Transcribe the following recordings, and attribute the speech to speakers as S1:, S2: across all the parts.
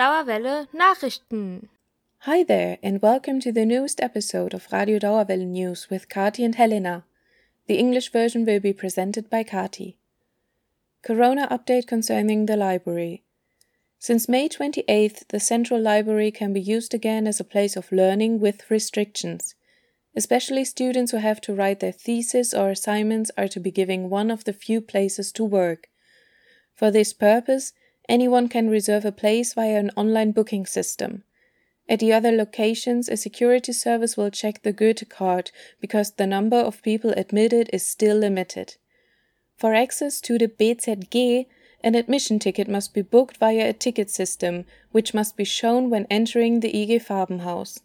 S1: Dauerwelle Nachrichten.
S2: Hi there, and welcome to the newest episode of Radio Dauerwelle News with Kati and Helena. The English version will be presented by Kati. Corona update concerning the library. Since May 28th, the Central Library can be used again as a place of learning with restrictions. Especially students who have to write their thesis or assignments are to be given one of the few places to work. For this purpose, anyone can reserve a place via an online booking system. At the other locations, a security service will check the Goethe card because the number of people admitted is still limited. For access to the BZG, an admission ticket must be booked via a ticket system, which must be shown when entering the IG Farbenhaus.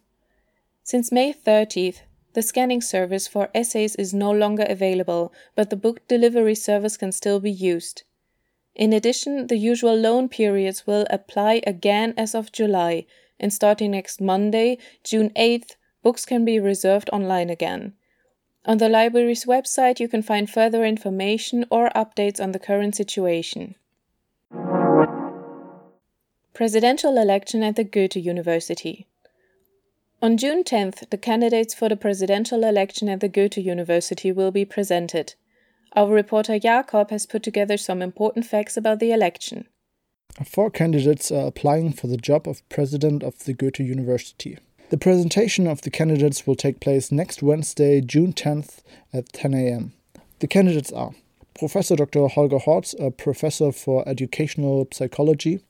S2: Since May 30th, the scanning service for essays is no longer available, but the book delivery service can still be used. In addition, the usual loan periods will apply again as of July, and starting next Monday, June 8th, books can be reserved online again. On the library's website, you can find further information or updates on the current situation. Presidential election at the Goethe University. On June 10th, the candidates for the presidential election at the Goethe University will be presented. Our reporter Jakob has put together some important facts about the election.
S3: Four candidates are applying for the job of president of the Goethe University. The presentation of the candidates will take place next Wednesday, June 10th at 10 a.m. The candidates are Professor Dr. Holger Horz, a professor for educational psychology,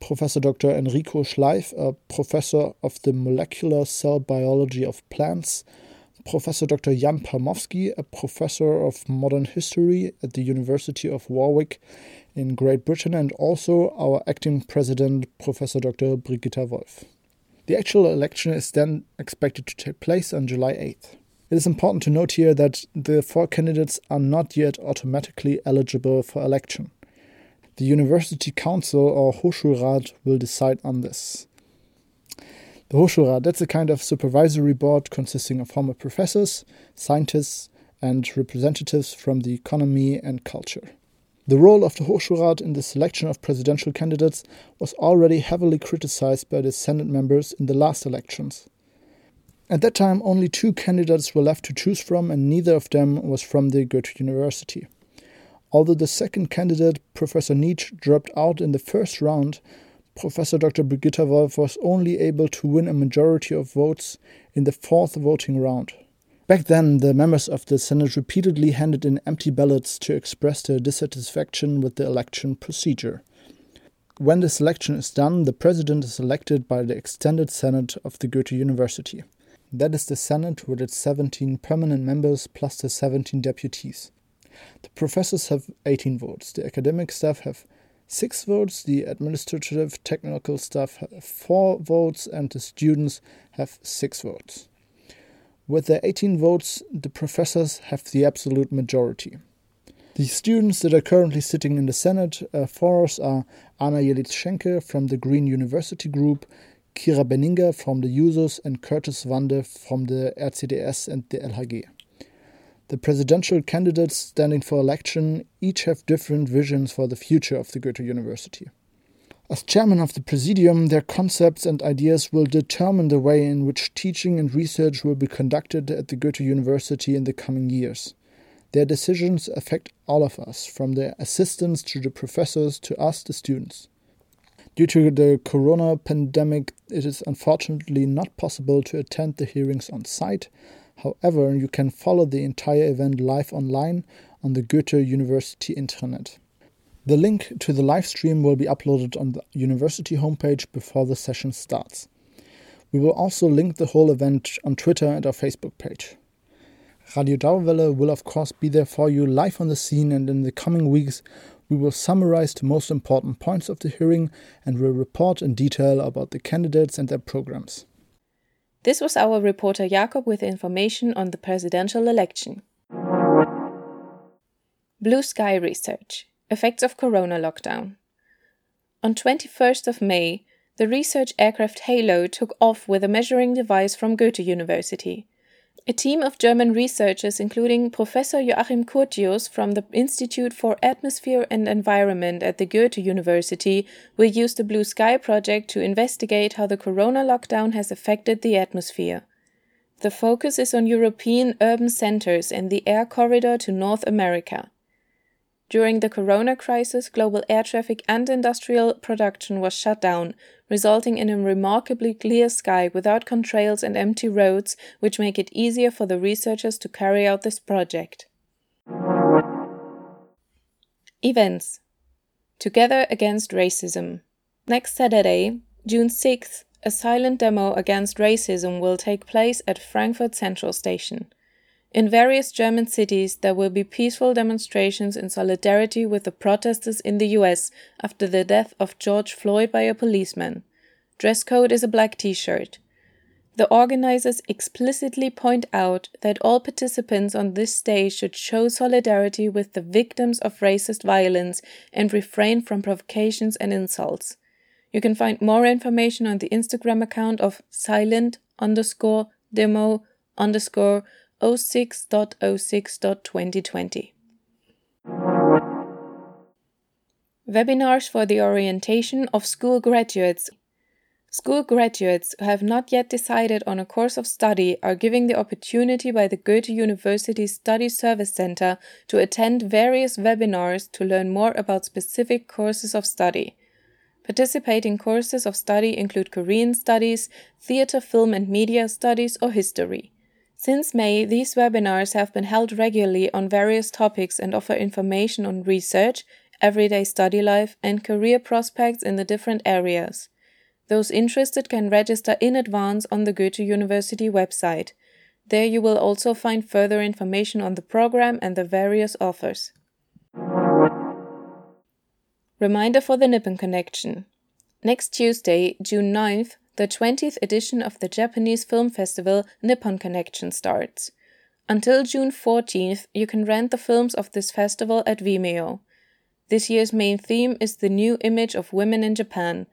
S3: Professor Dr. Enrico Schleiff, a professor of the molecular cell biology of plants, Professor Dr. Jan Palmowski, a professor of modern history at the University of Warwick in Great Britain, and also our acting president, Professor Dr. Birgitta Wolff. The actual election is then expected to take place on July 8th. It is important to note here that the four candidates are not yet automatically eligible for election. The University Council or Hochschulrat will decide on this. The Hochschulrat, that's a kind of supervisory board consisting of former professors, scientists, and representatives from the economy and culture. The role of the Hochschulrat in the selection of presidential candidates was already heavily criticized by the Senate members in the last elections. At that time, only two candidates were left to choose from, and neither of them was from the Goethe University. Although the second candidate, Professor Nitsch, dropped out in the first round, Professor Dr. Birgitta Wolff was only able to win a majority of votes in the fourth voting round. Back then, the members of the Senate repeatedly handed in empty ballots to express their dissatisfaction with the election procedure. When the selection is done, the president is elected by the extended Senate of the Goethe University. That is the Senate with its 17 permanent members plus the 17 deputies. The professors have 18 votes, the academic staff have 6 votes, the administrative technical staff have 4 votes, and the students have 6 votes. With their 18 votes, the professors have the absolute majority. The students that are currently sitting in the Senate uh, for us are Anna Jelitschenke from the Green University Group, Kira Benninger from the Jusos, and Curtis Wande from the RCDS and the LHG. The presidential candidates standing for election each have different visions for the future of the Goethe University. As chairman of the Presidium, their concepts and ideas will determine the way in which teaching and research will be conducted at the Goethe University in the coming years. Their decisions affect all of us, from the assistants to the professors to us, the students. Due to the corona pandemic, it is unfortunately not possible to attend the hearings on site, However, you can follow the entire event live online on the Goethe University intranet. The link to the live stream will be uploaded on the university homepage before the session starts. We will also link the whole event on Twitter and our Facebook page. Radio Dauerwelle will of course be there for you live on the scene and in the coming weeks we will summarize the most important points of the hearing and will report in detail about the candidates and their programs.
S2: This was our reporter Jakob with information on the presidential election. Blue Sky Research Effects of Corona Lockdown. On 21st of May, the research aircraft Halo took off with a measuring device from Goethe University. A team of German researchers, including Professor Joachim Curtius from the Institute for Atmosphere and Environment at the Goethe University, will use the Blue Sky project to investigate how the corona lockdown has affected the atmosphere. The focus is on European urban centers and the air corridor to North America. During the corona crisis, global air traffic and industrial production was shut down, resulting in a remarkably clear sky without contrails and empty roads, which make it easier for the researchers to carry out this project. Events Together Against Racism. Next Saturday, June 6th, a silent demo against racism will take place at Frankfurt Central Station. In various German cities, there will be peaceful demonstrations in solidarity with the protesters in the US after the death of George Floyd by a policeman. Dress code is a black t shirt. The organizers explicitly point out that all participants on this day should show solidarity with the victims of racist violence and refrain from provocations and insults. You can find more information on the Instagram account of silent underscore demo underscore 06.06.2020. Webinars for the orientation of school graduates. School graduates who have not yet decided on a course of study are given the opportunity by the Goethe University Study Service Center to attend various webinars to learn more about specific courses of study. Participating courses of study include Korean studies, theater, film and media studies, or history. Since May, these webinars have been held regularly on various topics and offer information on research, everyday study life, and career prospects in the different areas. Those interested can register in advance on the Goethe University website. There you will also find further information on the program and the various offers. Reminder for the Nippon Connection. Next Tuesday, June 9th, the 20th edition of the Japanese film festival Nippon Connection starts. Until June 14th, you can rent the films of this festival at Vimeo. This year's main theme is the new image of women in Japan.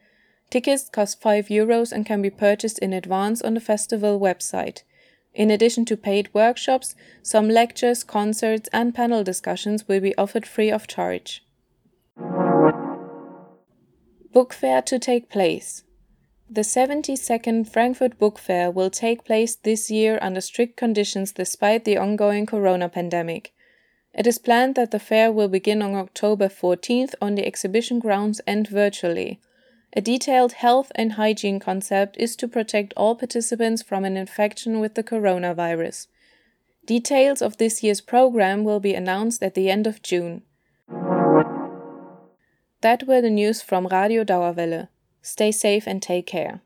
S2: Tickets cost 5 euros and can be purchased in advance on the festival website. In addition to paid workshops, some lectures, concerts, and panel discussions will be offered free of charge. Book fair to take place. The 72nd Frankfurt Book Fair will take place this year under strict conditions despite the ongoing corona pandemic. It is planned that the fair will begin on October 14th on the exhibition grounds and virtually. A detailed health and hygiene concept is to protect all participants from an infection with the coronavirus. Details of this year's program will be announced at the end of June. That were the news from Radio Dauerwelle. Stay safe and take care.